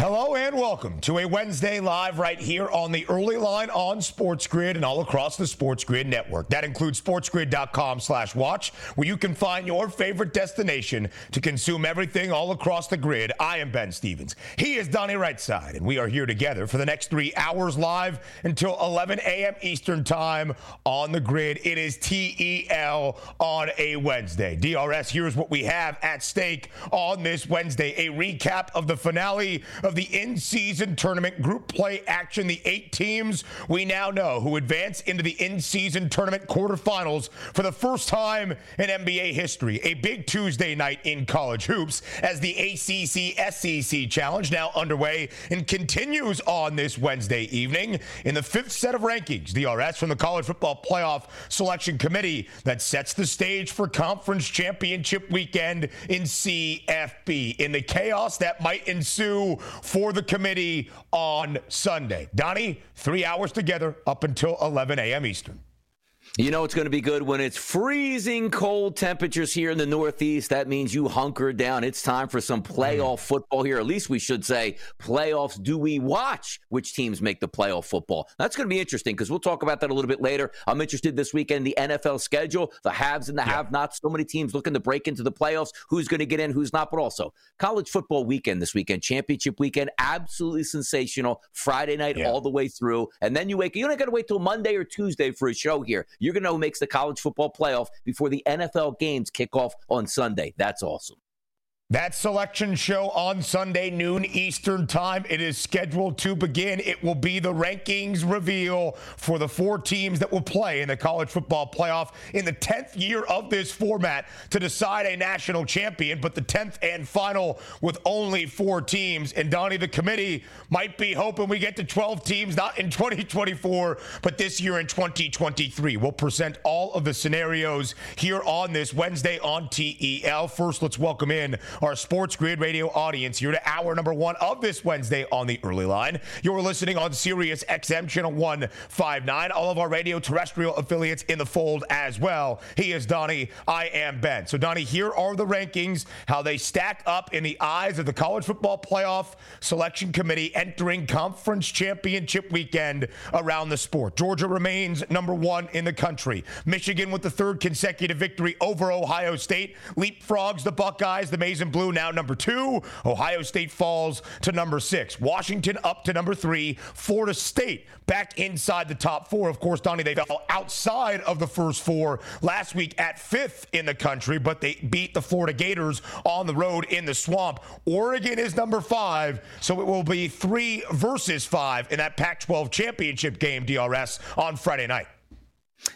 Hello and welcome to a Wednesday live right here on the early line on Sports Grid and all across the Sports Grid network. That includes sportsgrid.com slash watch, where you can find your favorite destination to consume everything all across the grid. I am Ben Stevens. He is Donnie Rightside, and we are here together for the next three hours live until 11 a.m. Eastern Time on the grid. It is TEL on a Wednesday. DRS, here's what we have at stake on this Wednesday. A recap of the finale of the in season tournament group play action. The eight teams we now know who advance into the in season tournament quarterfinals for the first time in NBA history. A big Tuesday night in college hoops as the ACC SEC challenge now underway and continues on this Wednesday evening in the fifth set of rankings. DRS from the College Football Playoff Selection Committee that sets the stage for conference championship weekend in CFB. In the chaos that might ensue for the committee on Sunday. Donnie, three hours together up until 11 a.m. Eastern. You know it's going to be good when it's freezing cold temperatures here in the Northeast. That means you hunker down. It's time for some playoff mm. football here. At least we should say playoffs. Do we watch which teams make the playoff football? That's going to be interesting because we'll talk about that a little bit later. I'm interested this weekend the NFL schedule, the haves and the yeah. have-nots. So many teams looking to break into the playoffs. Who's going to get in? Who's not? But also college football weekend this weekend, championship weekend, absolutely sensational. Friday night yeah. all the way through, and then you wake. You don't got to wait till Monday or Tuesday for a show here. You're going to know who makes the college football playoff before the NFL games kick off on Sunday. That's awesome. That selection show on Sunday, noon Eastern Time. It is scheduled to begin. It will be the rankings reveal for the four teams that will play in the college football playoff in the 10th year of this format to decide a national champion, but the 10th and final with only four teams. And Donnie, the committee might be hoping we get to 12 teams, not in 2024, but this year in 2023. We'll present all of the scenarios here on this Wednesday on TEL. First, let's welcome in our Sports Grid Radio audience here to hour number one of this Wednesday on the early line. You're listening on Sirius XM channel 159, all of our radio terrestrial affiliates in the fold as well. He is Donnie. I am Ben. So, Donnie, here are the rankings, how they stack up in the eyes of the College Football Playoff Selection Committee entering conference championship weekend around the sport. Georgia remains number one in the country. Michigan with the third consecutive victory over Ohio State leapfrogs the Buckeyes, the Maize and Blue now number two. Ohio State falls to number six. Washington up to number three. Florida State back inside the top four. Of course, Donnie, they fell outside of the first four last week at fifth in the country, but they beat the Florida Gators on the road in the swamp. Oregon is number five, so it will be three versus five in that Pac 12 championship game, DRS, on Friday night.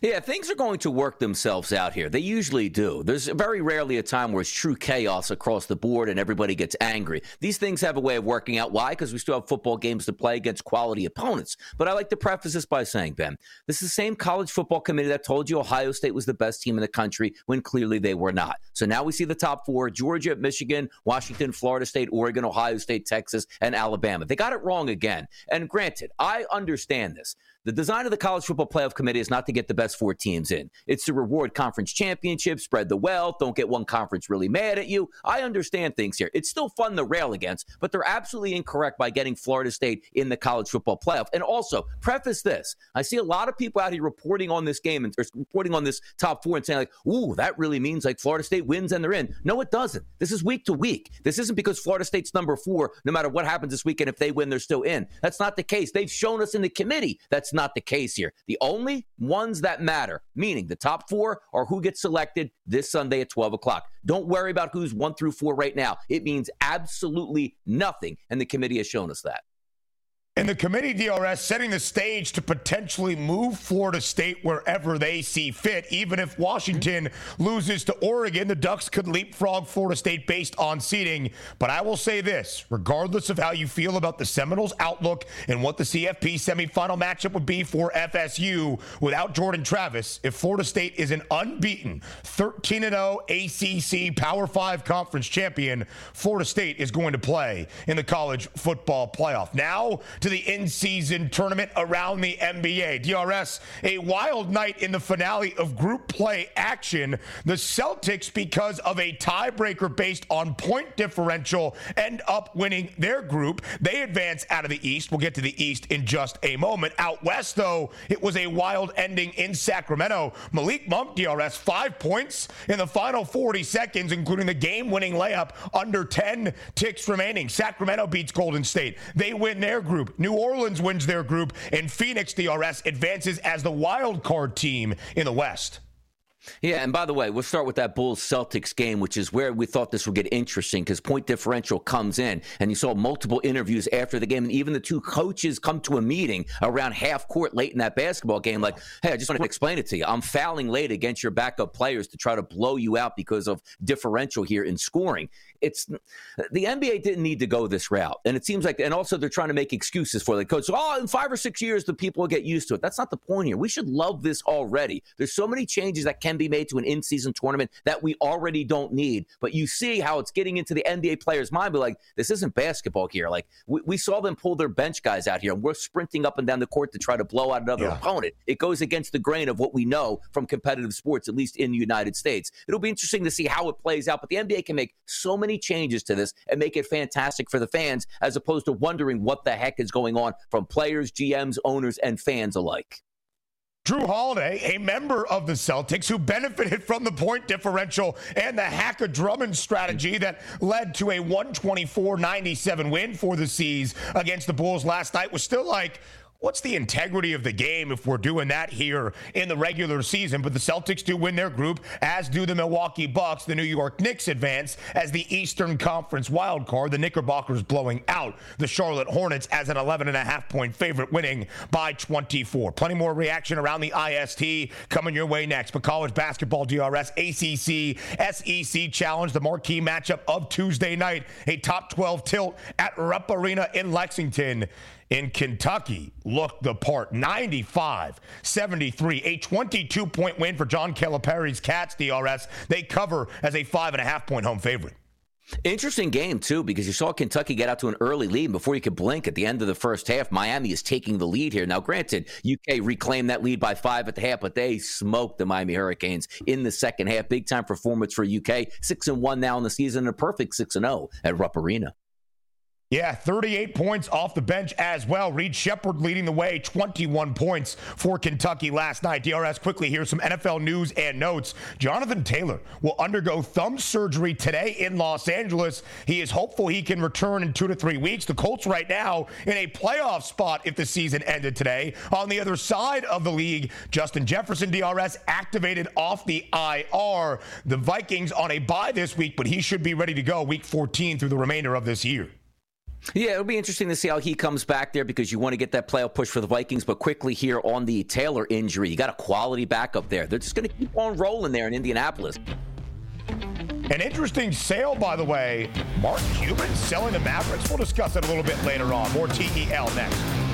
Yeah, things are going to work themselves out here. They usually do. There's very rarely a time where it's true chaos across the board and everybody gets angry. These things have a way of working out. Why? Because we still have football games to play against quality opponents. But I like to preface this by saying, Ben, this is the same college football committee that told you Ohio State was the best team in the country when clearly they were not. So now we see the top four Georgia, Michigan, Washington, Florida State, Oregon, Ohio State, Texas, and Alabama. They got it wrong again. And granted, I understand this. The design of the college football playoff committee is not to get the best four teams in. It's to reward conference championships, spread the wealth, don't get one conference really mad at you. I understand things here. It's still fun to rail against, but they're absolutely incorrect by getting Florida State in the college football playoff. And also, preface this I see a lot of people out here reporting on this game and reporting on this top four and saying, like, ooh, that really means like Florida State wins and they're in. No, it doesn't. This is week to week. This isn't because Florida State's number four, no matter what happens this weekend, if they win, they're still in. That's not the case. They've shown us in the committee that's not the case here. The only ones that matter, meaning the top four, are who gets selected this Sunday at 12 o'clock. Don't worry about who's one through four right now. It means absolutely nothing. And the committee has shown us that. And the committee DRS setting the stage to potentially move Florida State wherever they see fit. Even if Washington loses to Oregon, the Ducks could leapfrog Florida State based on seeding. But I will say this regardless of how you feel about the Seminoles' outlook and what the CFP semifinal matchup would be for FSU without Jordan Travis, if Florida State is an unbeaten 13 0 ACC Power 5 conference champion, Florida State is going to play in the college football playoff. Now, to the in season tournament around the NBA. DRS, a wild night in the finale of group play action. The Celtics, because of a tiebreaker based on point differential, end up winning their group. They advance out of the East. We'll get to the East in just a moment. Out West, though, it was a wild ending in Sacramento. Malik Monk, DRS, five points in the final 40 seconds, including the game winning layup under 10 ticks remaining. Sacramento beats Golden State. They win their group. New Orleans wins their group, and Phoenix DRS advances as the wild card team in the West. Yeah, and by the way, we'll start with that Bulls Celtics game, which is where we thought this would get interesting because point differential comes in, and you saw multiple interviews after the game, and even the two coaches come to a meeting around half court late in that basketball game, like, "Hey, I just want to explain it to you. I'm fouling late against your backup players to try to blow you out because of differential here in scoring." It's the NBA didn't need to go this route, and it seems like, and also they're trying to make excuses for the coach. So, oh, in five or six years, the people will get used to it. That's not the point here. We should love this already. There's so many changes that can can be made to an in season tournament that we already don't need. But you see how it's getting into the NBA players' mind, but like, this isn't basketball here. Like, we, we, saw them pull their bench guys out here, and we're sprinting up and down the court to try to blow out another yeah. opponent. It goes against the grain of what we know from competitive sports, at least in the United States. It'll be interesting to see how it plays out, but the NBA can make so many changes to this and make it fantastic for the fans as opposed to wondering what the heck is going on from players, GMs, owners, and fans alike. Jrue Holiday, a member of the Celtics who benefited from the point differential and the hack a Drummond strategy that led to a 124 97 win for the C's against the Bulls last night, was still like, what's the integrity of the game if we're doing that here in the regular season? But the Celtics do win their group, as do the Milwaukee Bucks. The New York Knicks advance as the Eastern Conference wild card. The Knickerbockers blowing out the Charlotte Hornets as an 11 and a half point favorite, winning by 24. Plenty more reaction around the IST coming your way next. But college basketball DRS, ACC, SEC challenge, the marquee matchup of Tuesday night, a top 12 tilt at Rupp Arena in Lexington in Kentucky looked the part 95 73, a 22 point win for John Calipari's Cats DRS. They cover as a five and a half point home favorite. Interesting game, too, because you saw Kentucky get out to an early lead. Before you could blink at the end of the first half, Miami is taking the lead here. Now, granted, UK reclaimed that lead by five at the half, but they smoked the Miami Hurricanes in the second half. Big time performance for UK. Six and one now in the season, a perfect six and zero oh at Rupp Arena. Yeah, 38 points off the bench as well. Reed Sheppard leading the way, 21 points for Kentucky last night. DRS quickly here's some NFL news and notes. Jonathan Taylor will undergo thumb surgery today in Los Angeles. He is hopeful he can return in two to three weeks. The Colts right now in a playoff spot if the season ended today. On the other side of the league, Justin Jefferson DRS activated off the IR. The Vikings on a bye this week, but he should be ready to go week 14 through the remainder of this year. Yeah, it'll be interesting to see how he comes back there because you want to get that playoff push for the Vikings. But quickly here on the Taylor injury, you got a quality backup there. They're just going to keep on rolling there in Indianapolis. An interesting sale, by the way. Mark Cuban selling the Mavericks. We'll discuss it a little bit later on. More TEL next.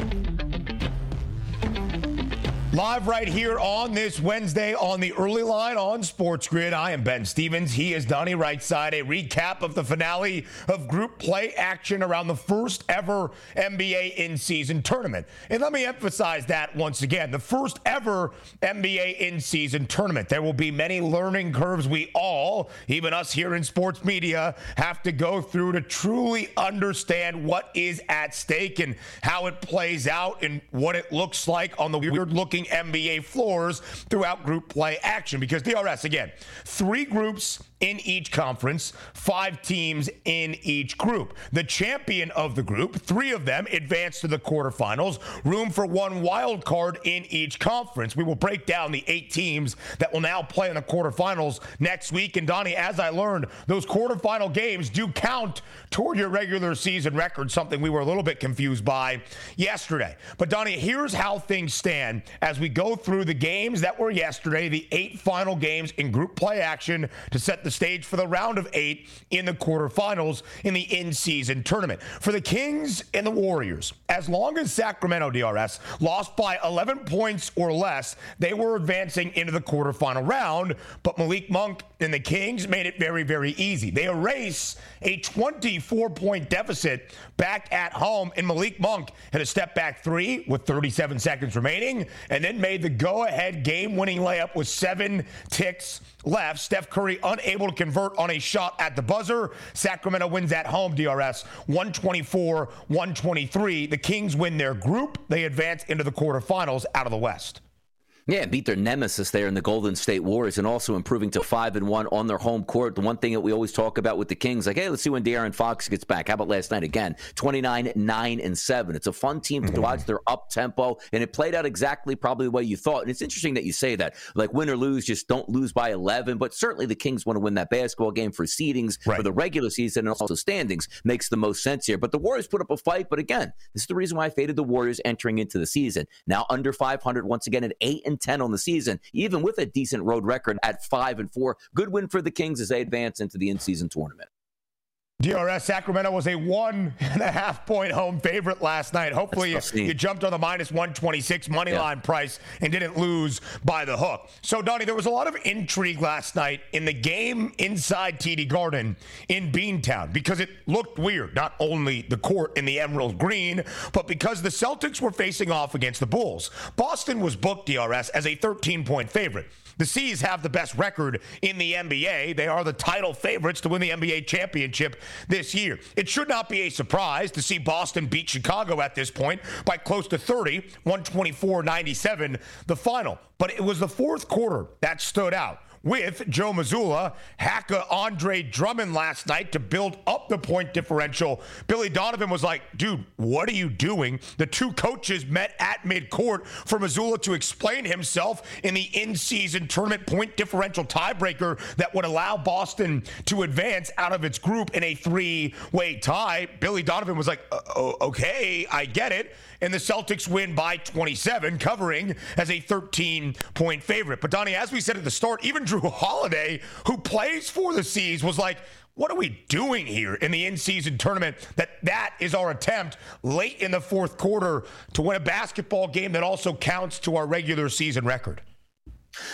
thank you Live right here on this Wednesday on the early line on Sports Grid. I am Ben Stevens. He is Donnie Rightside. A recap of the finale of group play action around the first ever NBA in season tournament. And let me emphasize that once again the first ever NBA in season tournament. There will be many learning curves we all, even us here in sports media, have to go through to truly understand what is at stake and how it plays out and what it looks like on the weird looking NBA floors throughout group play action. Because DRS, again, three groups in each conference, five teams in each group. The champion of the group, three of them advance to the quarterfinals, room for one wild card in each conference. We will break down the eight teams that will now play in the quarterfinals next week. And Donnie, as I learned, those quarterfinal games do count toward your regular season record, something we were a little bit confused by yesterday. But Donnie, here's how things stand as we go through the games that were yesterday, the eight final games in group play action to set the stage for the round of eight in the quarterfinals in the in season tournament. For the Kings and the Warriors, as long as Sacramento DRS lost by 11 points or less, they were advancing into the quarterfinal round. But Malik Monk and the Kings made it very, very easy. They erase a 24 point deficit back at home, and Malik Monk had a step back three with 37 seconds remaining, and then made the go ahead game winning layup with seven ticks left. Steph Curry unable to convert on a shot at the buzzer. Sacramento wins at home, DRS 124 123. The Kings win their group. They advance into the quarterfinals out of the West. Yeah, beat their nemesis there in the Golden State Warriors and also improving to 5 and 1 on their home court. The one thing that we always talk about with the Kings, like, hey, let's see when De'Aaron Fox gets back. How about last night again? 29, 9, and 7. It's a fun team to mm-hmm. watch. They're up tempo, and it played out exactly probably the way you thought. And it's interesting that you say that. Like, win or lose, just don't lose by 11. But certainly the Kings want to win that basketball game for seedings right. for the regular season and also standings makes the most sense here. But the Warriors put up a fight. But again, this is the reason why I faded the Warriors entering into the season. Now under 500 once again at 8 and 10 on the season, even with a decent road record at five and four. Good win for the Kings as they advance into the in-season tournament. DRS Sacramento was a one and a half point home favorite last night. Hopefully, you, you, jumped on the minus 126 money yeah. line price and didn't lose by the hook. So, Donnie, there was a lot of intrigue last night in the game inside TD Garden in Beantown because it looked weird. Not only the court in the emerald green, but because the Celtics were facing off against the Bulls. Boston was booked DRS as a 13 point favorite. The C's have the best record in the NBA. They are the title favorites to win the NBA championship this year. It should not be a surprise to see Boston beat Chicago at this point by close to 30, 124 97, the final. But it was the fourth quarter that stood out with Joe Mazzulla, Haka Andre Drummond last night to build up the point differential. Billy Donovan was like, dude, what are you doing? The two coaches met at midcourt for Mazzulla to explain himself in the in season tournament point differential tiebreaker that would allow Boston to advance out of its group in a three way tie. Billy Donovan was like, uh, okay, I get it and the Celtics win by 27, covering as a 13 point favorite. But Donnie, as we said at the start, even Jrue Holiday, who plays for the C's, was like, what are we doing here in the in-season tournament that that is our attempt late in the fourth quarter to win a basketball game that also counts to our regular season record?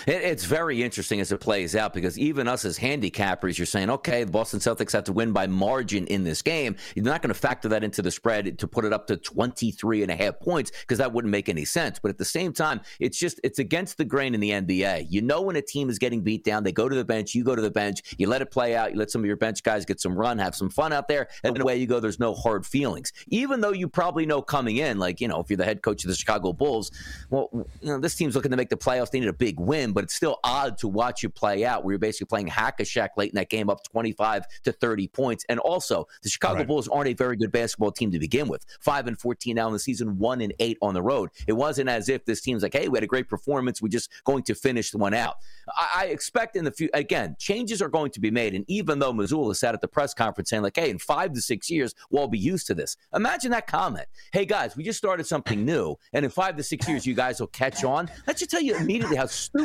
It, it's very interesting as it plays out because even us as handicappers, you're saying, okay, the Boston Celtics have to win by margin in this game. You're not going to factor that into the spread to put it up to 23 and a half points because that wouldn't make any sense. But at the same time, it's just, it's against the grain in the NBA. You know, when a team is getting beat down, they go to the bench, you go to the bench, you let it play out, you let some of your bench guys get some run, have some fun out there, and away you go. There's no hard feelings. Even though you probably know coming in, like, you know, if you're the head coach of the Chicago Bulls, well, you know, this team's looking to make the playoffs. They need a big win, but it's still odd to watch you play out where you're basically playing hack a Shaq late in that game up 25 to 30 points. And also, the Chicago right. Bulls aren't a very good basketball team to begin with. 5 and 14 now in the season, 1 and 8 on the road. It wasn't as if this team's like, hey, we had a great performance. We're just going to finish the one out. I, I expect in the future, again, changes are going to be made. And even though Mazzulla sat at the press conference saying, like, hey, in five to six years, we'll all be used to this. Imagine that comment. Hey, guys, we just started something new. And in five to six years, you guys will catch on. That should tell you immediately how stupid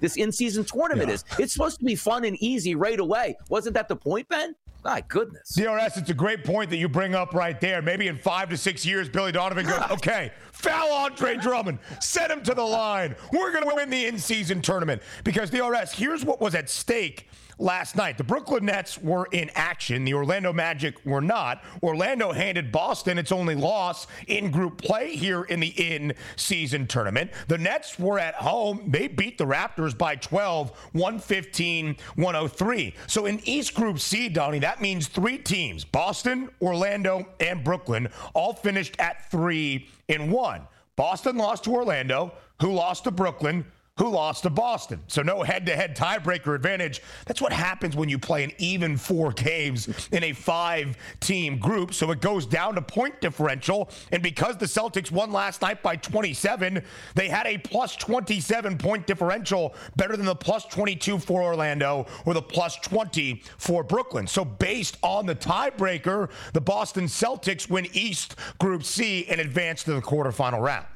this in-season tournament yeah. is. It's supposed to be fun and easy right away. Wasn't that the point, Ben? My goodness. DRS, it's a great point that you bring up right there. Maybe in five to six years, Billy Donovan goes, okay, foul Andre Drummond, set him to the line. We're going to win the in season tournament. Because DRS, here's what was at stake last night. The Brooklyn Nets were in action. The Orlando Magic were not. Orlando handed Boston its only loss in group play here in the in season tournament. The Nets were at home. They beat the Raptors by 12, 115, 103. So in East Group C, Donnie, that means three teams Boston, Orlando, and Brooklyn all finished at three in one. Boston lost to Orlando, who lost to Brooklyn, who lost to Boston. So no head-to-head tiebreaker advantage. That's what happens when you play an even four games in a five-team group. So it goes down to point differential. And because the Celtics won last night by 27, they had a plus 27 point differential, better than the plus 22 for Orlando or the plus 20 for Brooklyn. So based on the tiebreaker, the Boston Celtics win East Group C and advance to the quarterfinal round.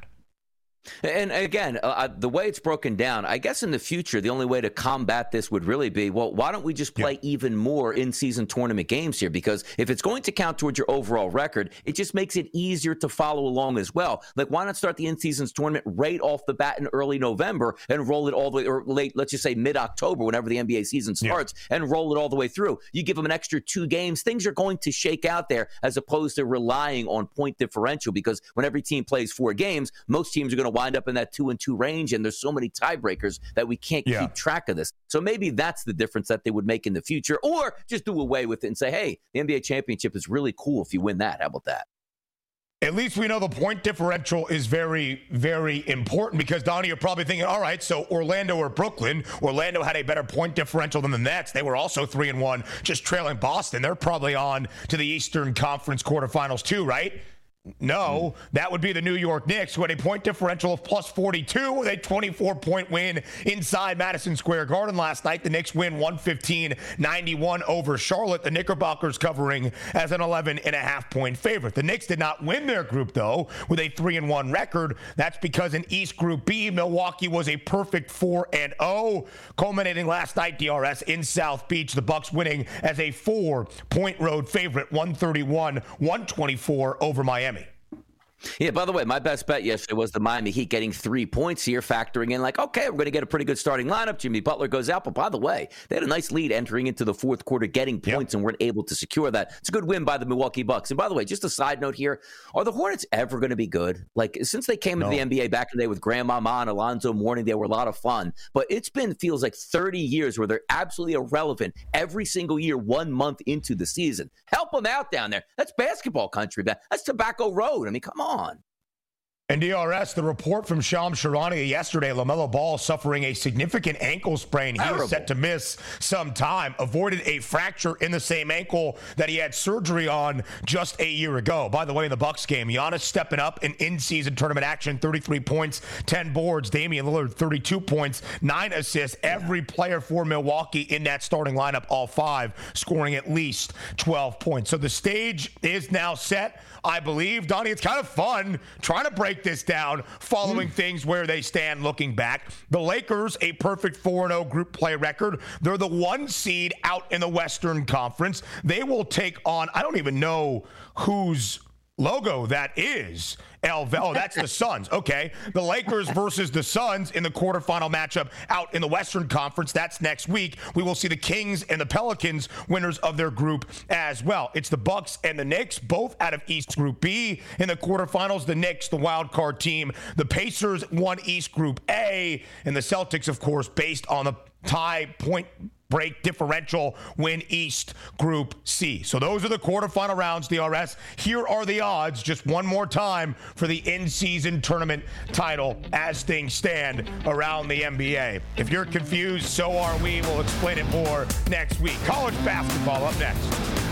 And again, uh, uh, the way it's broken down, I guess in the future, the only way to combat this would really be well, why don't we just play yeah. even more in season tournament games here? Because if it's going to count towards your overall record, it just makes it easier to follow along as well. Like, why not start the in season tournament right off the bat in early November and roll it all the way, or late, let's just say mid October, whenever the NBA season starts, yeah. and roll it all the way through? You give them an extra two games, things are going to shake out there as opposed to relying on point differential because when every team plays four games, most teams are going to wind up in that two and two range, and there's so many tiebreakers that we can't yeah. keep track of this. So maybe that's the difference that they would make in the future, or just do away with it and say, hey, the NBA championship is really cool if you win that. How about that? At least we know the point differential is very, very important because Donnie, you're probably thinking, all right, so Orlando or Brooklyn. Orlando had a better point differential than the Nets. They were also three and one, just trailing Boston. They're probably on to the Eastern Conference quarterfinals too, right? No, that would be the New York Knicks, who had a point differential of plus 42 with a 24 point win inside Madison Square Garden last night. The Knicks win 115 91 over Charlotte. The Knickerbockers covering as an 11 and a half point favorite. The Knicks did not win their group, though, with a 3 and 1 record. That's because in East Group B, Milwaukee was a perfect 4 and 0, culminating last night, DRS, in South Beach. The Bucks winning as a four point road favorite, 131 124 over Miami. Yeah, by the way, my best bet yesterday was the Miami Heat getting three points here, factoring in like, okay, we're going to get a pretty good starting lineup. Jimmy Butler goes out. But by the way, they had a nice lead entering into the fourth quarter, getting points, yep. and weren't able to secure that. It's a good win by the Milwaukee Bucks. And by the way, just a side note here are the Hornets ever going to be good? Like, since they came no. into the NBA back in the day with Grandmama and Alonzo Mourning, they were a lot of fun. But it's been, feels like 30 years where they're absolutely irrelevant every single year, one month into the season. Help them out down there. That's basketball country. Man. That's Tobacco Road. I mean, come on. And DRS, the report from Shams Charania yesterday, LaMelo Ball suffering a significant ankle sprain. He is set to miss some time. Avoided a fracture in the same ankle that he had surgery on just a year ago. By the way, in the Bucks game, Giannis stepping up in in-season tournament action, 33 points, 10 boards. Damian Lillard, 32 points, 9 assists. Every player for Milwaukee in that starting lineup, all five, scoring at least 12 points. So the stage is now set, I believe. Donnie, it's kind of fun trying to break this down following mm. things where they stand looking back. The Lakers, a perfect 4 0 group play record. They're the one seed out in the Western Conference. They will take on, I don't even know who's logo that is El Oh, that's the Suns. Okay. The Lakers versus the Suns in the quarterfinal matchup out in the Western Conference. That's next week. We will see the Kings and the Pelicans winners of their group as well. It's the Bucks and the Knicks, both out of East Group B in the quarterfinals. The Knicks, the wild card team. The Pacers won East Group A, and the Celtics, of course, based on the tie point break differential win East Group C. So those are the quarterfinal rounds, DRS. Here are the odds, just one more time, for the in season tournament title as things stand around the NBA. If you're confused, so are we. We'll explain it more next week. College basketball up next.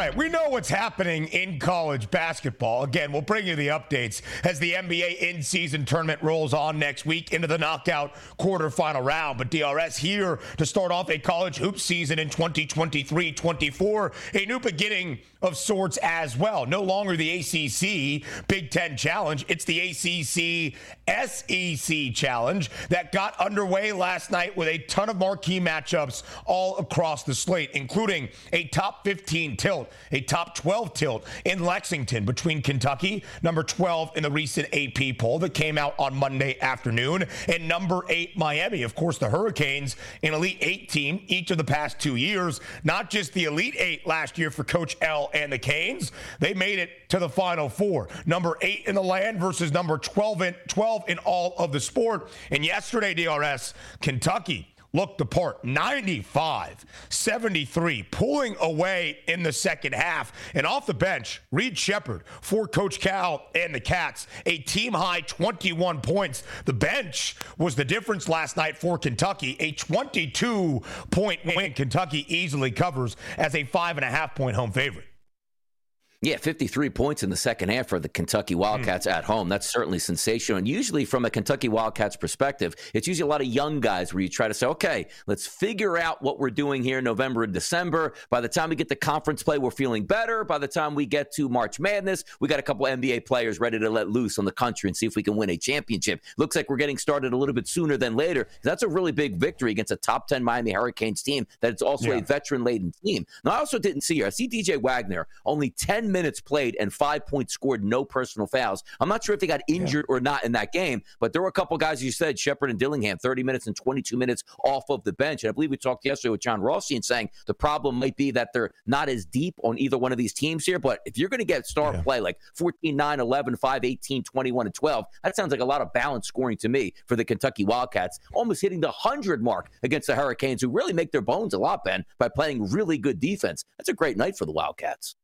Right, we know what's happening in college basketball. Again, we'll bring you the updates as the NBA in season tournament rolls on next week into the knockout quarterfinal round. But DRS here to start off a college hoop season in 2023 24, a new beginning of sorts as well. No longer the ACC Big Ten Challenge, it's the ACC SEC Challenge that got underway last night with a ton of marquee matchups all across the slate, including a top 15 tilt, a top 12 tilt in Lexington between Kentucky, number 12 in the recent AP poll that came out on Monday afternoon, and number 8 Miami. Of course, the Hurricanes, an Elite 8 team each of the past two years, not just the Elite 8 last year for Coach L and the Canes. They made it to the Final Four. Number 8 in the land versus number 12 in, 12 in all of the sport. And yesterday, DRS, Kentucky looked the part 95 73 pulling away in the second half and off the bench reed sheppard for coach cal and the cats a team high 21 points the bench was the difference last night for kentucky a 22 point win kentucky easily covers as a five and a half point home favorite yeah, 53 points in the second half for the Kentucky Wildcats mm. at home. That's certainly sensational. And usually, from a Kentucky Wildcats perspective, it's usually a lot of young guys where you try to say, okay, let's figure out what we're doing here in November and December. By the time we get to conference play, we're feeling better. By the time we get to March Madness, we got a couple NBA players ready to let loose on the country and see if we can win a championship. Looks like we're getting started a little bit sooner than later. That's a really big victory against a top 10 Miami Hurricanes team that's also yeah. a veteran laden team. Now, I also didn't see here, I see DJ Wagner, only 10 minutes played and five points scored, no personal fouls. I'm not sure if they got injured yeah. or not in that game, but there were a couple guys you said, Sheppard and Dillingham, 30 minutes and 22 minutes off of the bench. And I believe we talked yesterday with Jon and saying the problem might be that they're not as deep on either one of these teams here. But if you're going to get star yeah. play like 14, 9, 11, 5, 18, 21, and 12, that sounds like a lot of balance scoring to me for the Kentucky Wildcats, almost hitting the 100 mark against the Hurricanes, who really make their bones a lot, Ben, by playing really good defense. That's a great night for the Wildcats.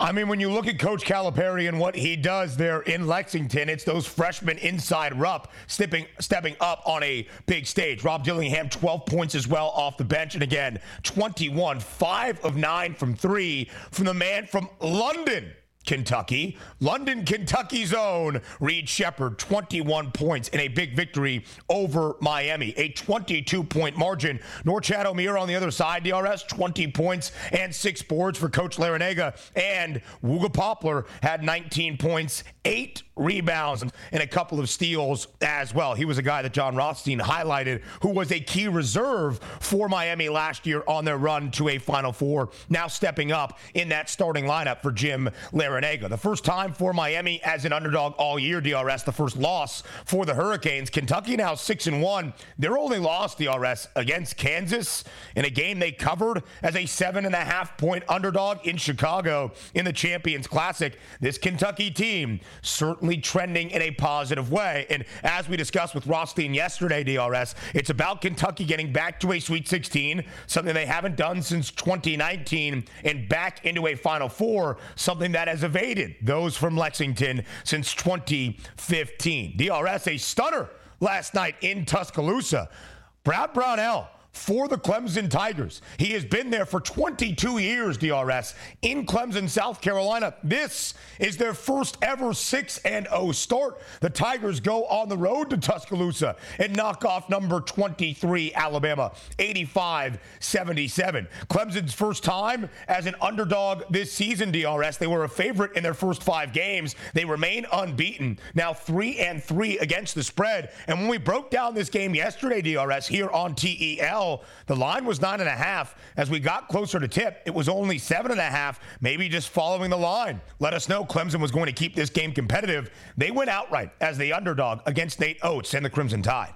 I mean, when you look at Coach Calipari and what he does there in Lexington, it's those freshmen inside Rupp stepping stepping up on a big stage. Rob Dillingham, 12 points as well off the bench. And again, 21, 5 of 9 from 3 from the man from London. Kentucky. London, Kentucky's own Reed Sheppard, 21 points in a big victory over Miami. A 22 point margin. Norchad Omier on the other side, DRS, 20 points and six boards for Coach Larrañaga. And Wooga Poplar had 19 points, eight rebounds, and a couple of steals as well. He was a guy that Jon Rothstein highlighted who was a key reserve for Miami last year on their run to a Final Four, now stepping up in that starting lineup for Jim The first time for Miami as an underdog all year, DRS, the first loss for the Hurricanes. Kentucky now 6 and 1. Their only loss, DRS, against Kansas in a game they covered as a seven and a half point underdog in Chicago in the Champions Classic. This Kentucky team certainly certainly trending in a positive way. And as we discussed with Rothstein yesterday, DRS, it's about Kentucky getting back to a Sweet 16, something they haven't done since 2019, and back into a Final Four, something that has evaded those from Lexington since 2015. DRS, a stunner last night in Tuscaloosa. Brad Brownell for the Clemson Tigers. He has been there for 22 years, DRS, in Clemson, South Carolina. This is their first ever 6 0 start. The Tigers go on the road to Tuscaloosa and knock off number 23 Alabama, 85-77. Clemson's first time as an underdog this season, DRS. They were a favorite in their first 5 games. They remain unbeaten. Now 3 and 3 against the spread. And when we broke down this game yesterday, DRS, here on TEL, the line was nine and a half. As we got closer to tip, it was only seven and a half, maybe just following the line. Let us know Clemson was going to keep this game competitive. They went outright as the underdog against Nate Oats and the Crimson Tide.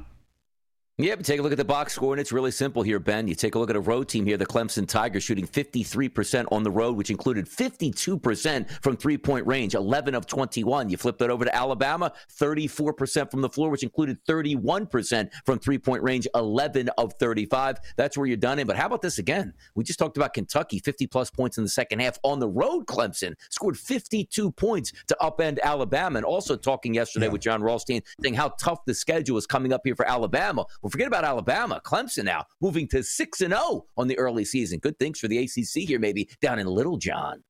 Yeah, but take a look at the box score, and it's really simple here, Ben. You take a look at a road team here, the Clemson Tigers shooting 53% on the road, which included 52% from three point range, 11 of 21. You flip that over to Alabama, 34% from the floor, which included 31% from three point range, 11 of 35. That's where you're done in. But how about this again? We just talked about Kentucky, 50 plus points in the second half on the road. Clemson scored 52 points to upend Alabama. And also talking yesterday yeah. with Jon Rothstein, saying how tough the schedule is coming up here for Alabama. Well, forget about Alabama. Clemson now moving to 6 and 0 on the early season. Good things for the ACC here, maybe down in Littlejohn.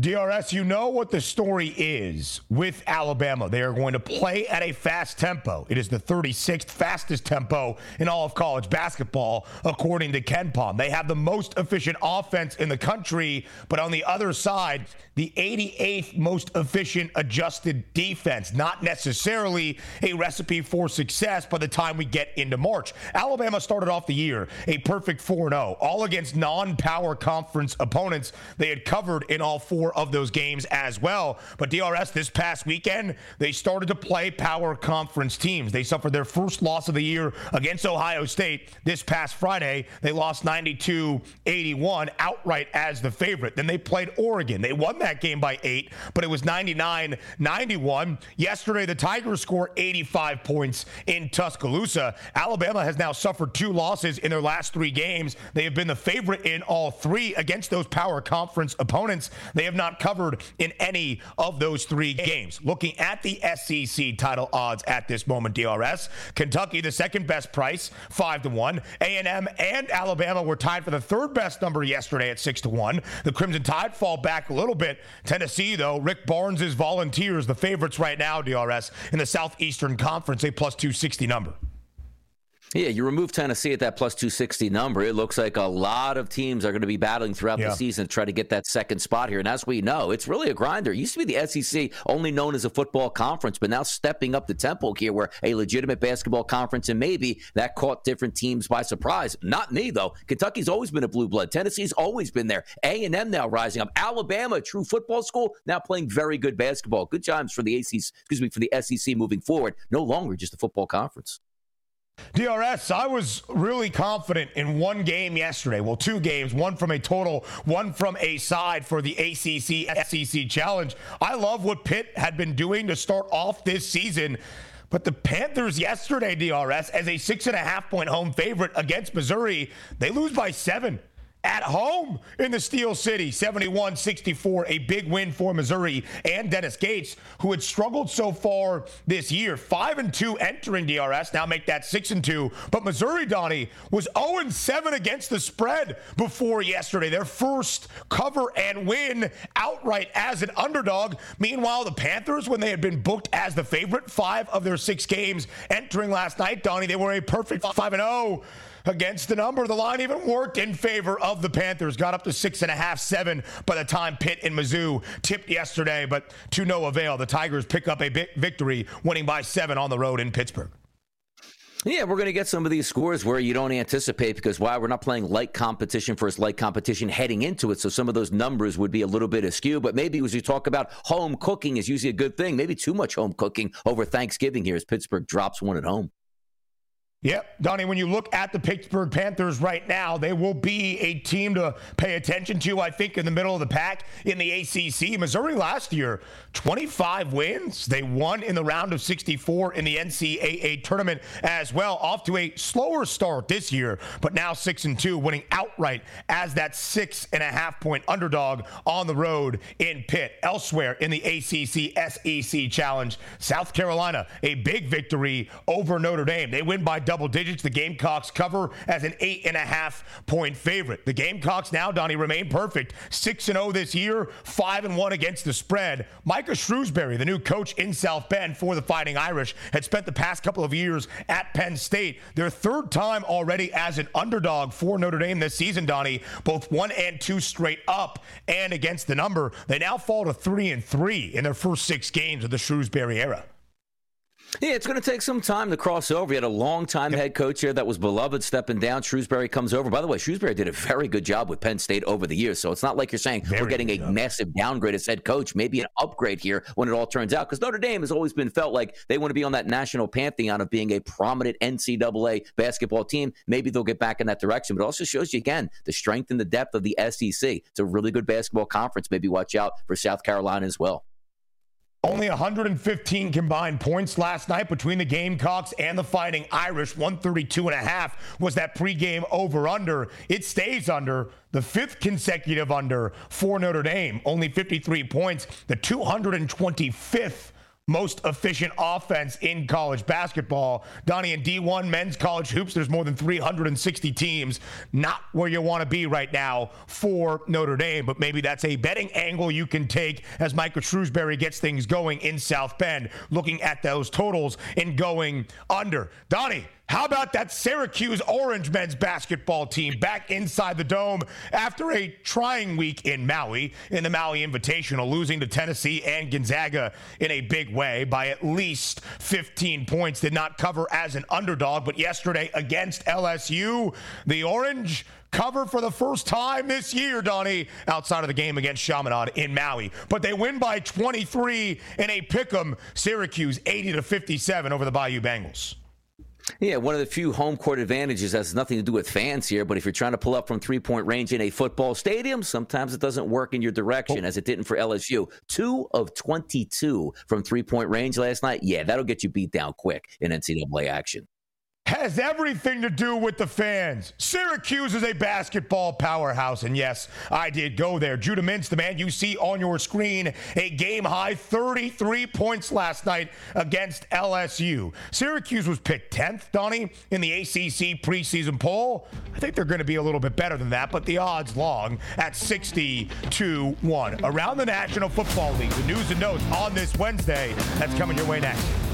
DRS, you know what the story is with Alabama. They are going to play at a fast tempo. It is the 36th fastest tempo in all of college basketball, according to KenPom. They have the most efficient offense in the country, but on the other side, the 88th most efficient adjusted defense. Not necessarily a recipe for success by the time we get into March. Alabama started off the year a perfect 4 0, all against non power conference opponents they had covered in all four four of those games as well. But DRS this past weekend, they started to play power conference teams. They suffered their first loss of the year against Ohio State this past Friday. They lost 92 81 outright as the favorite. Then they played Oregon. They won that game by eight, but it was 99 91. Yesterday, the Tigers scored 85 points in Tuscaloosa. Alabama has now suffered two losses in their last three games. They have been the favorite in all three against those power conference opponents. They have have not covered in any of those three games. Looking at the SEC title odds at this moment, DRS, Kentucky the second best price, five to one. A&M and Alabama were tied for the third best number yesterday at six to one. The Crimson Tide fall back a little bit. Tennessee, though, Rick Barnes' Volunteers, the favorites right now, DRS, in the Southeastern Conference, a plus 260 number. Yeah, you remove Tennessee at that plus 260 number. It looks like a lot of teams are going to be battling throughout yeah. the season to try to get that second spot here. And as we know, it's really a grinder. It used to be the SEC only known as a football conference, but now stepping up the tempo here where a legitimate basketball conference and maybe that caught different teams by surprise. Not me, though. Kentucky's always been a blue blood. Tennessee's always been there. A&M now rising up. Alabama, true football school, now playing very good basketball. Good times for the ACC, excuse me, for the SEC moving forward. No longer just a football conference. DRS, I was really confident in one game yesterday. Well, two games, one from a total, one from a side for the ACC SEC Challenge. I love what Pitt had been doing to start off this season. But the Panthers yesterday, DRS, as a six and a half point home favorite against Missouri, they lose by seven. At home in the Steel City, 71 64. A big win for Missouri and Dennis Gates, who had struggled so far this year. 5 and 2 entering DRS, now make that 6 and 2. But Missouri, Donnie, was 0 and 7 against the spread before yesterday. Their first cover and win outright as an underdog. Meanwhile, the Panthers, when they had been booked as the favorite, five of their six games entering last night, Donnie, they were a perfect 5 and 0 against the number. The line even worked in favor of the Panthers. Got up to six and a half, seven by the time Pitt and Mizzou tipped yesterday, but to no avail. The Tigers pick up a victory, winning by seven on the road in Pittsburgh. Yeah, we're going to get some of these scores where you don't anticipate because why we're not playing light competition versus light competition heading into it. So some of those numbers would be a little bit askew. But maybe as you talk about home cooking is usually a good thing. Maybe too much home cooking over Thanksgiving here as Pittsburgh drops one at home. Yep, Donnie, when you look at the Pittsburgh Panthers right now, they will be a team to pay attention to, I think, in the middle of the pack in the ACC. Missouri last year, 25 wins. They won in the round of 64 in the NCAA tournament as well. Off to a slower start this year, but now 6 and 2, winning outright as that six and a half point underdog on the road in Pitt. Elsewhere in the ACC SEC Challenge, South Carolina, a big victory over Notre Dame. They win by double double digits. The Gamecocks cover as an eight and a half point favorite. The Gamecocks now, Donnie, remain perfect. 6 and 0 this year, 5 and 1 against the spread. Micah Shrewsberry, the new coach in South Bend for the Fighting Irish, had spent the past couple of years at Penn State. Their third time already as an underdog for Notre Dame this season, Donnie, both one and two straight up and against the number. They now fall to 3 and 3 in their first six games of the Shrewsberry era. Yeah, it's going to take some time to cross over. You had a long time yep. head coach here that was beloved stepping down. Shrewsberry comes over. By the way, Shrewsberry did a very good job with Penn State over the years. So it's not like you're saying very we're getting a job. massive downgrade as head coach, maybe an upgrade here when it all turns out. Because Notre Dame has always been felt like they want to be on that national pantheon of being a prominent NCAA basketball team. Maybe they'll get back in that direction. But it also shows you, again, the strength and the depth of the SEC. It's a really good basketball conference. Maybe watch out for South Carolina as well. Only 115 combined points last night between the Gamecocks and the Fighting Irish. 132 and a half was that pregame over under. It stays under the fifth consecutive under for Notre Dame. Only 53 points. The 225th most efficient offense in college basketball. Donnie, in D1 men's college hoops, there's more than 360 teams. Not where you want to be right now for Notre Dame, but maybe that's a betting angle you can take as Michael Shrewsberry gets things going in South Bend, looking at those totals and going under. Donnie, how about that Syracuse Orange men's basketball team back inside the dome after a trying week in Maui in the Maui Invitational, losing to Tennessee and Gonzaga in a big way by at least 15 points. Did not cover as an underdog, but yesterday against LSU, the Orange cover for the first time this year, Donnie, outside of the game against Chaminade in Maui. But they win by 23 in a pick 'em Syracuse 80 to 57 over the Bayou Bengals. Yeah, one of the few home court advantages has nothing to do with fans here, but if you're trying to pull up from three point range in a football stadium, sometimes it doesn't work in your direction, as it didn't for LSU. Two of 22 from three point range last night. Yeah, that'll get you beat down quick in NCAA action has everything to do with the fans. Syracuse is a basketball powerhouse, and yes, I did go there. Judah Mintz, the man you see on your screen, a game high 33 points last night against LSU. Syracuse was picked 10th, Donnie, in the ACC preseason poll. I think they're going to be a little bit better than that, but the odds long at 60 to 1. Around the National Football League, the news and notes on this Wednesday. That's coming your way next.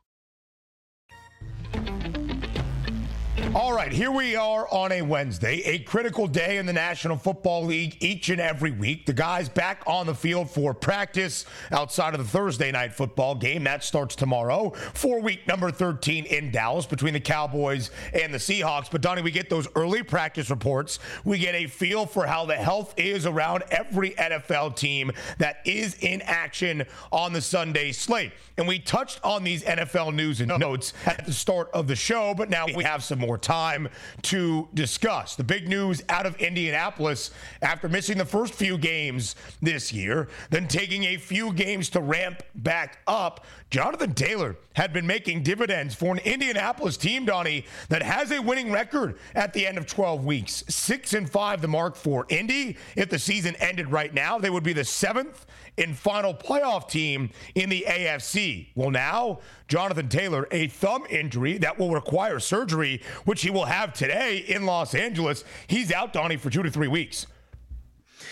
All right, here we are on a Wednesday, a critical day in the National Football League each and every week. The guys back on the field for practice outside of the Thursday night football game. That starts tomorrow for week number 13 in Dallas between the Cowboys and the Seahawks. But, Donnie, we get those early practice reports. We get a feel for how the health is around every NFL team that is in action on the Sunday slate. And we touched on these NFL news and notes at the start of the show, but now we have some more time to discuss. The big news out of Indianapolis after missing the first few games this year, then taking a few games to ramp back up. Jonathan Taylor had been making dividends for an Indianapolis team, Donnie, that has a winning record at the end of 12 weeks. Six and five, the mark for Indy. If the season ended right now, they would be the seventh and final playoff team in the AFC. Well, now, Jonathan Taylor, a thumb injury that will require surgery, which he will have today in Los Angeles. He's out, Donnie, for two to three weeks.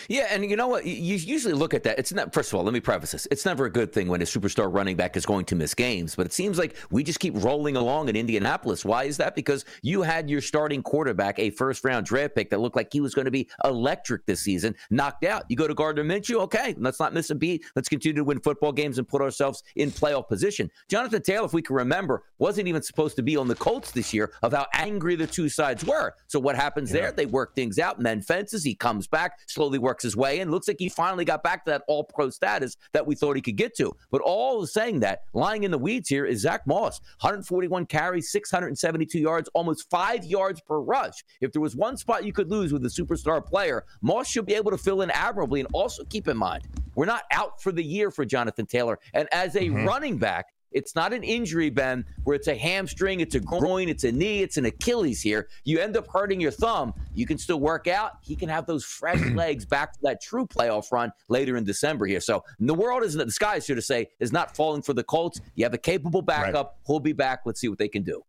Yeah, and you know what? You usually look at that. It's not. First of all, let me preface this. It's never a good thing when a superstar running back is going to miss games. But it seems like we just keep rolling along in Indianapolis. Why is that? Because you had your starting quarterback, a first-round draft pick that looked like he was going to be electric this season, knocked out. You go to Gardner Minshew. Okay, let's not miss a beat. Let's continue to win football games and put ourselves in playoff position. Jonathan Taylor, if we can remember, wasn't even supposed to be on the Colts this year. Of how angry the two sides were. So what happens yeah. there? They work things out, mend fences. He comes back, slowly works his way in. Looks like he finally got back to that all pro status that we thought he could get to. But all saying that, lying in the weeds here is Zach Moss. 141 carries, 672 yards, almost five yards per rush. If there was one spot you could lose with a superstar player, Moss should be able to fill in admirably. And also keep in mind, we're not out for the year for Jonathan Taylor. And as a mm-hmm. running back, it's not an injury, Ben, where it's a hamstring, it's a groin, it's a knee, it's an Achilles here. You end up hurting your thumb. You can still work out. He can have those fresh legs back to that true playoff run later in December here. So the world isn't, the sky, is here to say, is not falling for the Colts. You have a capable backup. Right. He'll be back. Let's see what they can do.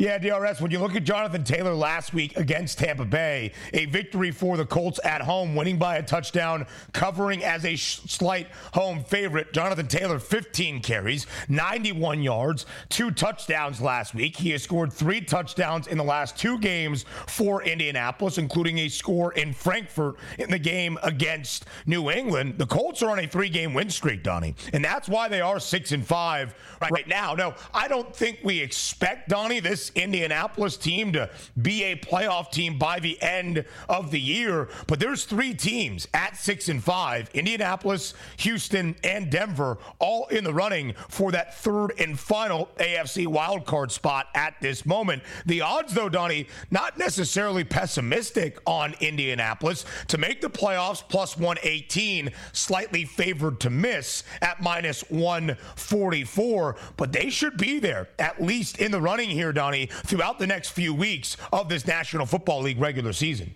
Yeah, DRS, when you look at Jonathan Taylor last week against Tampa Bay, a victory for the Colts at home, winning by a touchdown, covering as a sh- slight home favorite. Jonathan Taylor, 15 carries, 91 yards, two touchdowns last week. He has scored three touchdowns in the last two games for Indianapolis, including a score in Frankfurt in the game against New England. The Colts are on a three game win streak, Donnie, and that's why they are six and five right, right now. No, I don't think we expect, Donnie, this Indianapolis team to be a playoff team by the end of the year. But there's three teams at six and five Indianapolis, Houston, and Denver, all in the running for that third and final AFC wildcard spot at this moment. The odds, though, Donnie, not necessarily pessimistic on Indianapolis to make the playoffs plus 118, slightly favored to miss at minus 144. But they should be there, at least in the running here, Donnie throughout the next few weeks of this National Football League regular season.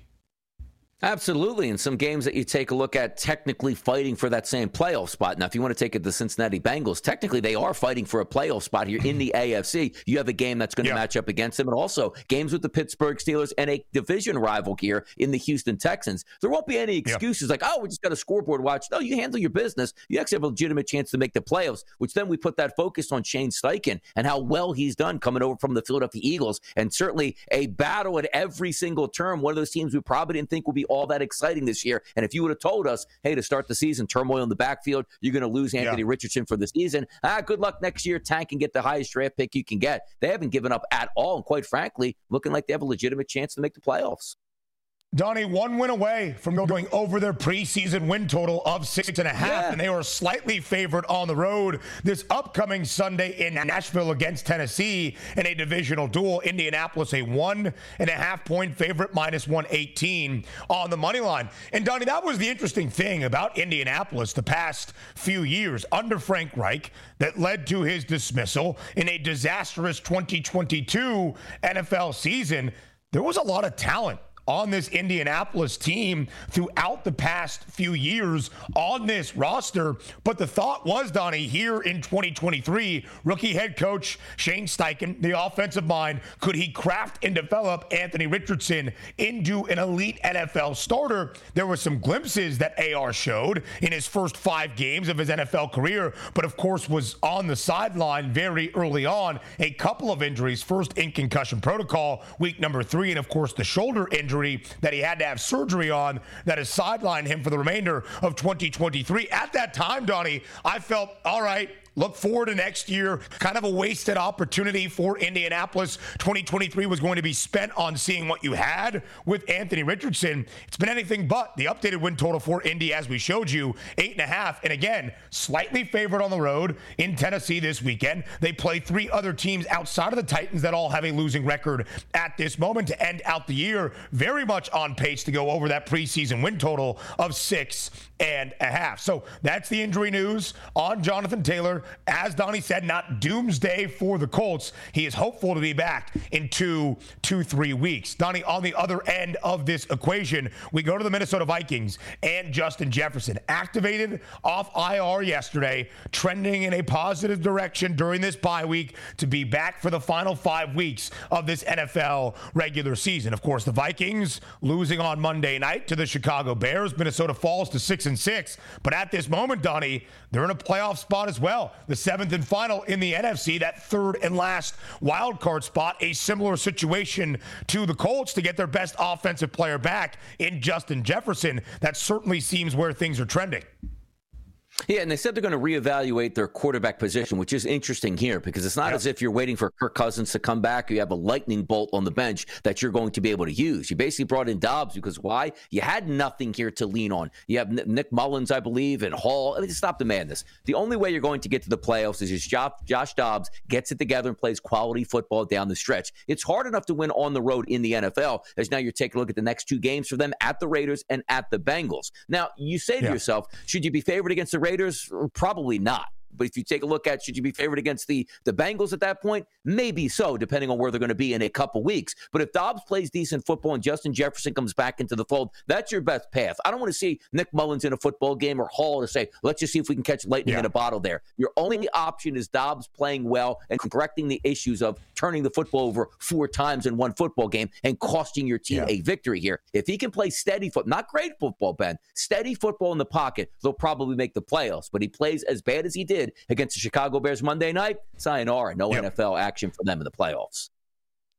Absolutely. And some games that you take a look at technically fighting for that same playoff spot. Now, if you want to take it the Cincinnati Bengals, technically they are fighting for a playoff spot here in the mm. AFC. You have a game that's going to match up against them. And also games with the Pittsburgh Steelers and a division rival here in the Houston Texans. There won't be any excuses like, oh, we just got a scoreboard watch. No, you handle your business. You actually have a legitimate chance to make the playoffs, which then we put that focus on Shane Steichen and how well he's done coming over from the Philadelphia Eagles. And certainly a battle at every single term. One of those teams we probably didn't think would be all that exciting this year. And if you would have told us, hey, to start the season, turmoil in the backfield, you're going to lose Anthony yeah. Richardson for the season. Ah, good luck next year. Tank and get the highest draft pick you can get. They haven't given up at all. And quite frankly, looking like they have a legitimate chance to make the playoffs. Donnie, one win away from going over their preseason win total of six and a half, yeah. and they were slightly favored on the road this upcoming Sunday in Nashville against Tennessee in a divisional duel. Indianapolis, a one and a half point favorite, minus 118 on the money line. And Donnie, that was the interesting thing about Indianapolis the past few years under Frank Reich that led to his dismissal in a disastrous 2022 NFL season. There was a lot of talent on this Indianapolis team throughout the past few years on this roster. But the thought was, Donnie, here in 2023, rookie head coach Shane Steichen, the offensive mind, could he craft and develop Anthony Richardson into an elite NFL starter? There were some glimpses that AR showed in his first five games of his NFL career, but of course was on the sideline very early on. A couple of injuries, first in concussion protocol, week number three, and of course the shoulder injury injury that he had to have surgery on that has sidelined him for the remainder of 2023. At that time, Donnie, I felt, all right, Look forward to next year. Kind of a wasted opportunity for Indianapolis. 2023 was going to be spent on seeing what you had with Anthony Richardson. It's been anything but the updated win total for Indy, as we showed you, eight and a half. And again, slightly favored on the road in Tennessee this weekend. They play three other teams outside of the Titans that all have a losing record at this moment to end out the year. Very much on pace to go over that preseason win total of six and a half. So that's the injury news on Jonathan Taylor. As Donnie said, not doomsday for the Colts. He is hopeful to be back in two, two, three weeks. Donnie, on the other end of this equation, we go to the Minnesota Vikings and Justin Jefferson, activated off IR yesterday, trending in a positive direction during this bye week to be back for the final five weeks of this NFL regular season. Of course, the Vikings losing on Monday night to the Chicago Bears. Minnesota falls to six and six. But at this moment, Donnie, they're in a playoff spot as well. The seventh and final in the NFC, that third and last wild card spot, a similar situation to the Colts to get their best offensive player back in Justin Jefferson. That certainly seems where things are trending. Yeah, and they said they're going to reevaluate their quarterback position, which is interesting here because it's not yep. as if you're waiting for Kirk Cousins to come back or you have a lightning bolt on the bench that you're going to be able to use. You basically brought in Dobbs because why? You had nothing here to lean on. You have Nick Mullens, I believe, and Hall. I mean, stop the madness. The only way you're going to get to the playoffs is if Josh Dobbs gets it together and plays quality football down the stretch. It's hard enough to win on the road in the NFL as now you're taking a look at the next two games for them at the Raiders and at the Bengals. Now, you say to yeah. yourself, should you be favored against the Raiders? Probably not. But if you take a look at should you be favored against the the Bengals at that point, maybe so, depending on where they're going to be in a couple weeks. But if Dobbs plays decent football and Justin Jefferson comes back into the fold, that's your best path. I don't want to see Nick Mullens in a football game or Hall to say, let's just see if we can catch lightning yeah. in a bottle there. Your only option is Dobbs playing well and correcting the issues of turning the football over four times in one football game and costing your team yeah. a victory here. If he can play steady foot, not great football, Ben, steady football in the pocket, they'll probably make the playoffs. But he plays as bad as he did did against the Chicago Bears Monday night, sayonara, no yep. NFL action for them in the playoffs.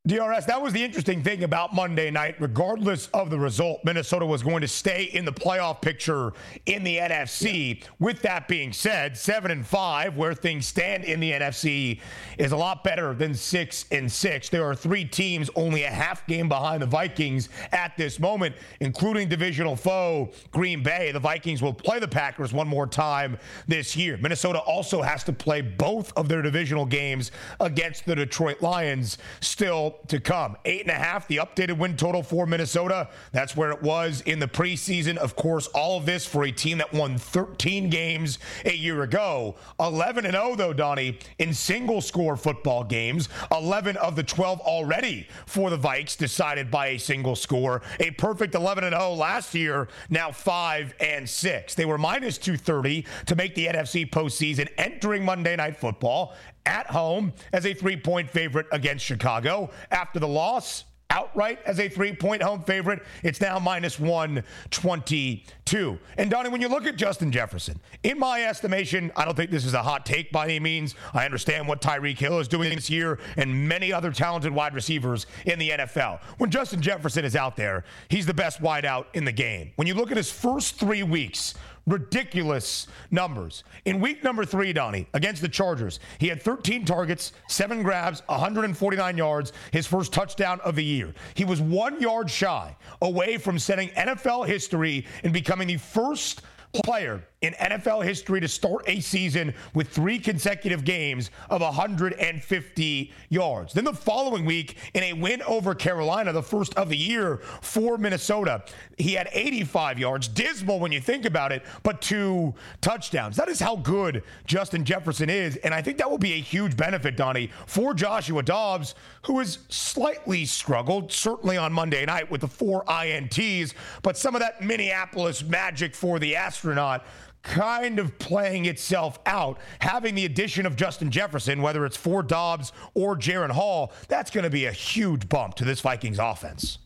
DRS, that was the interesting thing about Monday night. Regardless of the result, Minnesota was going to stay in the playoff picture in the NFC. Yeah. With that being said, seven and five, where things stand in the NFC, is a lot better than six and six. There are three teams only a half game behind the Vikings at this moment, including divisional foe Green Bay. The Vikings will play the Packers one more time this year. Minnesota also has to play both of their divisional games against the Detroit Lions still to come. Eight and a half, the updated win total for Minnesota. That's where it was in the preseason. Of course, all of this for a team that won 13 games a year ago. 11 and 0, though, Donnie, in single score football games. 11 of the 12 already for the Vikes, decided by a single score. A perfect 11 and 0 last year, now 5 and 6. They were minus 230 to make the NFC postseason entering Monday Night Football at home as a three point favorite against Chicago. After the loss, outright as a three point home favorite. It's now minus 122. And Donnie, when you look at Justin Jefferson, in my estimation, I don't think this is a hot take by any means. I understand what Tyreek Hill is doing this year and many other talented wide receivers in the NFL. When Justin Jefferson is out there, he's the best wideout in the game. When you look at his first three weeks, ridiculous numbers. In week number three, Donnie, against the Chargers, he had 13 targets, seven grabs, 149 yards, his first touchdown of the year. He was one yard shy away from setting NFL history and becoming the first player in NFL history to start a season with three consecutive games of 150 yards. Then the following week, in a win over Carolina, the first of the year for Minnesota, he had 85 yards. Dismal when you think about it, but two touchdowns. That is how good Justin Jefferson is. And I think that will be a huge benefit, Donnie, for Joshua Dobbs, who has slightly struggled, certainly on Monday night with the four INTs, but some of that Minneapolis magic for the astronaut kind of playing itself out. Having the addition of Justin Jefferson, whether it's for Dobbs or Jaren Hall, that's going to be a huge bump to this Vikings offense.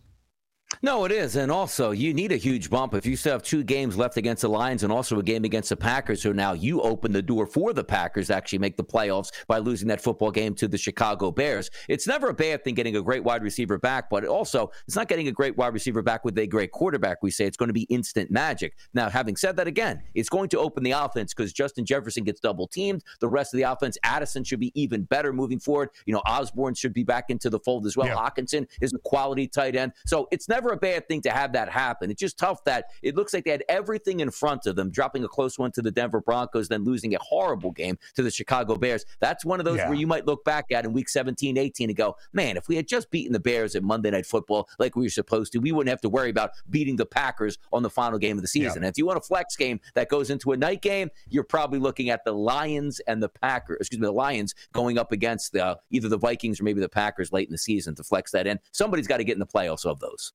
No, it is. And also, you need a huge bump if you still have two games left against the Lions and also a game against the Packers. So now you open the door for the Packers to actually make the playoffs by losing that football game to the Chicago Bears. It's never a bad thing getting a great wide receiver back, but also, it's not getting a great wide receiver back with a great quarterback. We say it's going to be instant magic. Now, having said that again, it's going to open the offense because Justin Jefferson gets double teamed. The rest of the offense, Addison should be even better moving forward. You know, Osborn should be back into the fold as well. Yeah. Hockenson is a quality tight end. So it's never a bad thing to have that happen. It's just tough that it looks like they had everything in front of them, dropping a close one to the Denver Broncos, then losing a horrible game to the Chicago Bears. That's one of those yeah. where you might look back at in week 17, 18 and go, man, if we had just beaten the Bears at Monday Night Football like we were supposed to, we wouldn't have to worry about beating the Packers on the final game of the season. Yeah. And if you want a flex game that goes into a night game, you're probably looking at the Lions and the Packers, excuse me, the Lions going up against the, uh, either the Vikings or maybe the Packers late in the season to flex that in. Somebody's got to get in the playoffs of those.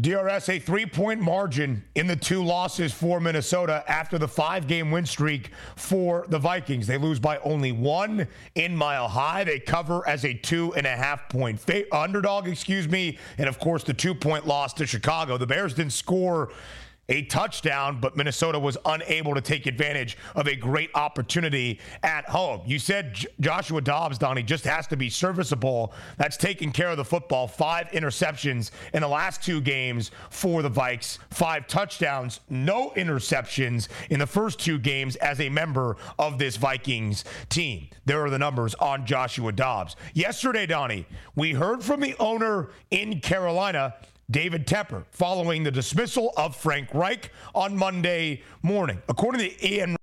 DRS, a three point margin in the two losses for Minnesota after the five game win streak for the Vikings. They lose by only one in Mile High. They cover as a two and a half point fa- underdog, excuse me. And of course, the two point loss to Chicago. The Bears didn't score a touchdown, but Minnesota was unable to take advantage of a great opportunity at home. You said J- Joshua Dobbs, Donnie, just has to be serviceable. That's taking care of the football. Five interceptions in the last two games for the Vikes, five touchdowns, no interceptions in the first two games as a member of this Vikings team. There are the numbers on Joshua Dobbs. Yesterday, Donnie, we heard from the owner in Carolina David Tepper following the dismissal of Frank Reich on Monday morning. According to Ian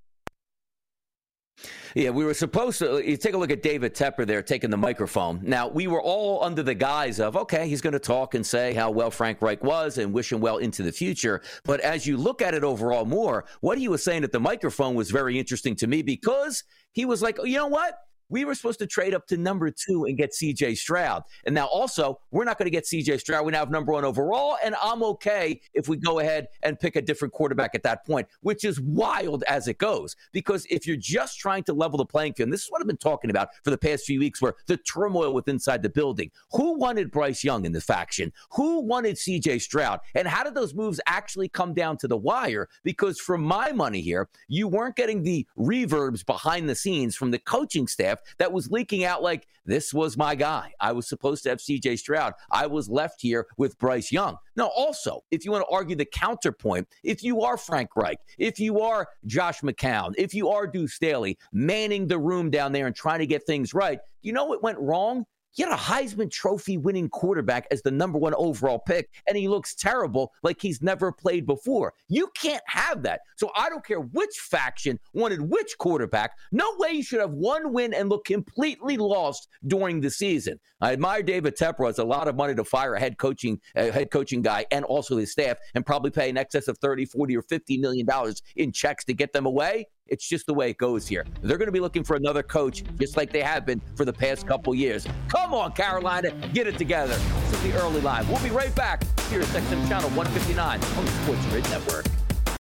yeah, we were supposed to. You take a look at David Tepper there taking the microphone. Now, we were all under the guise of, okay, he's going to talk and say how well Frank Reich was and wish him well into the future. But as you look at it overall more, what he was saying at the microphone was very interesting to me because he was like, you know what? We were supposed to trade up to number two and get CJ Stroud. And now also, we're not going to get CJ Stroud. We now have number one overall, and I'm okay if we go ahead and pick a different quarterback at that point, which is wild as it goes. Because if you're just trying to level the playing field, this is what I've been talking about for the past few weeks, where the turmoil with inside the building. Who wanted Bryce Young in the faction? Who wanted CJ Stroud? And how did those moves actually come down to the wire? Because for my money here, you weren't getting the reverbs behind the scenes from the coaching staff that was leaking out like this was my guy. I was supposed to have CJ Stroud. I was left here with Bryce Young. Now, also, if you want to argue the counterpoint, if you are Frank Reich, if you are Josh McCown, if you are Deuce Staley manning the room down there and trying to get things right, you know what went wrong? Had a Heisman Trophy winning quarterback as the number one overall pick, and he looks terrible like he's never played before. You can't have that. So I don't care which faction wanted which quarterback. No way you should have one win and look completely lost during the season. I admire David Tepper. It's a lot of money to fire a head coaching a head coaching guy and also his staff and probably pay in excess of 30, 40, or 50 million dollars in checks to get them away. It's just the way it goes here. They're going to be looking for another coach, just like they have been for the past couple years. Come on, Carolina, get it together. This is the early line. We'll be right back here at XM Channel 159 on the Sports Grid Network.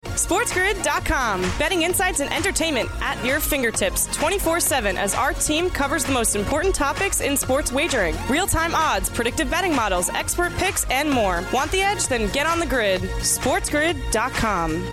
SportsGrid.com. Betting insights and entertainment at your fingertips 24 7 as our team covers the most important topics in sports wagering real time odds, predictive betting models, expert picks, and more. Want the edge? Then get on the grid. SportsGrid.com.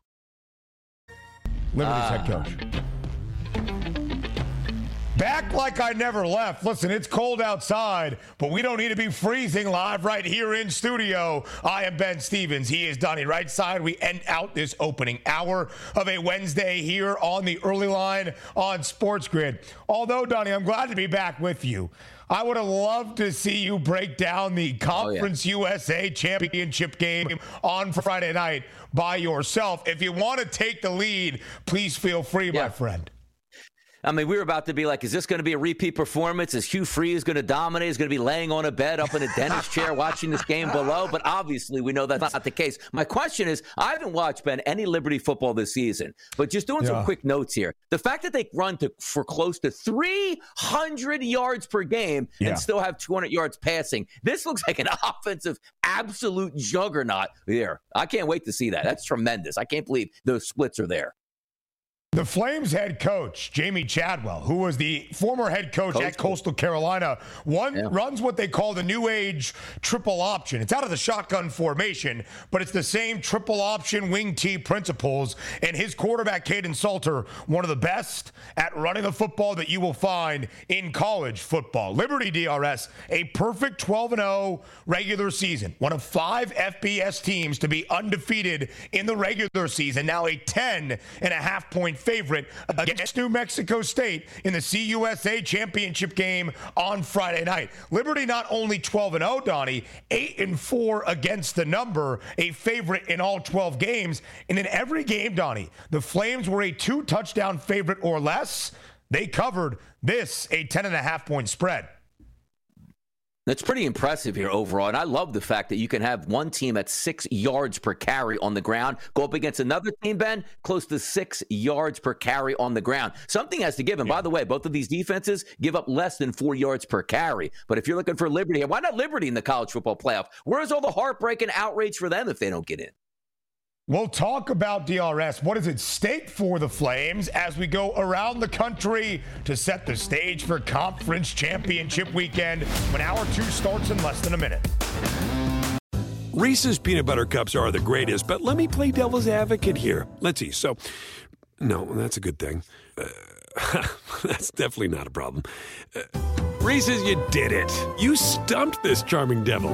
Liberty's head ah. coach. Back like I never left. Listen, it's cold outside, but we don't need to be freezing live right here in studio. I am Ben Stevens. He is Donnie Right Side. We end out this opening hour of a Wednesday here on the early line on Sports Grid. Although, Donnie, I'm glad to be back with you. I would have loved to see you break down the Conference oh, yeah. USA championship game on Friday night by yourself. If you want to take the lead, please feel free, yeah. my friend. I mean, we were about to be like, is this going to be a repeat performance? Is Hugh Freeze going to dominate? Is going to be laying on a bed up in a dentist chair watching this game below? But obviously, we know that's not the case. My question is, I haven't watched Ben any Liberty football this season, but just doing yeah. some quick notes here. The fact that they run to for close to 300 yards per game yeah. and still have 200 yards passing, this looks like an offensive absolute juggernaut there. I can't wait to see that. That's tremendous. I can't believe those splits are there. The Flames head coach, Jamie Chadwell, who was the former head coach Coastal. at Coastal Carolina, one yeah. runs what they call the new age triple option. It's out of the shotgun formation, but it's the same triple option wing T principles. And his quarterback, Kaidon Salter, one of the best at running the football that you will find in college football. Liberty DRS, a perfect 12 0 regular season. One of five FBS teams to be undefeated in the regular season. Now a 10 and a half point favorite against New Mexico State in the CUSA championship game on Friday night. Liberty not only 12 and 0, Donnie, 8 and 4 against the number, a favorite in all 12 games. And in every game, Donnie, the Flames were a two touchdown favorite or less. They covered this, a 10 and a half point spread. That's pretty impressive here overall. And I love the fact that you can have one team at six yards per carry on the ground go up against another team, Ben, close to six yards per carry on the ground. Something has to give. And yeah. by the way, both of these defenses give up less than four yards per carry. But if you're looking for Liberty, why not Liberty in the college football playoff? Where's all the heartbreak and outrage for them if they don't get in? We'll talk about DRS. What is at stake for the Flames as we go around the country to set the stage for conference championship weekend when hour two starts in less than a minute. Reese's peanut butter cups are the greatest, but let me play devil's advocate here. Let's see. So, no, that's a good thing. Uh, that's definitely not a problem. Uh, Reese's, you did it. You stumped this charming devil.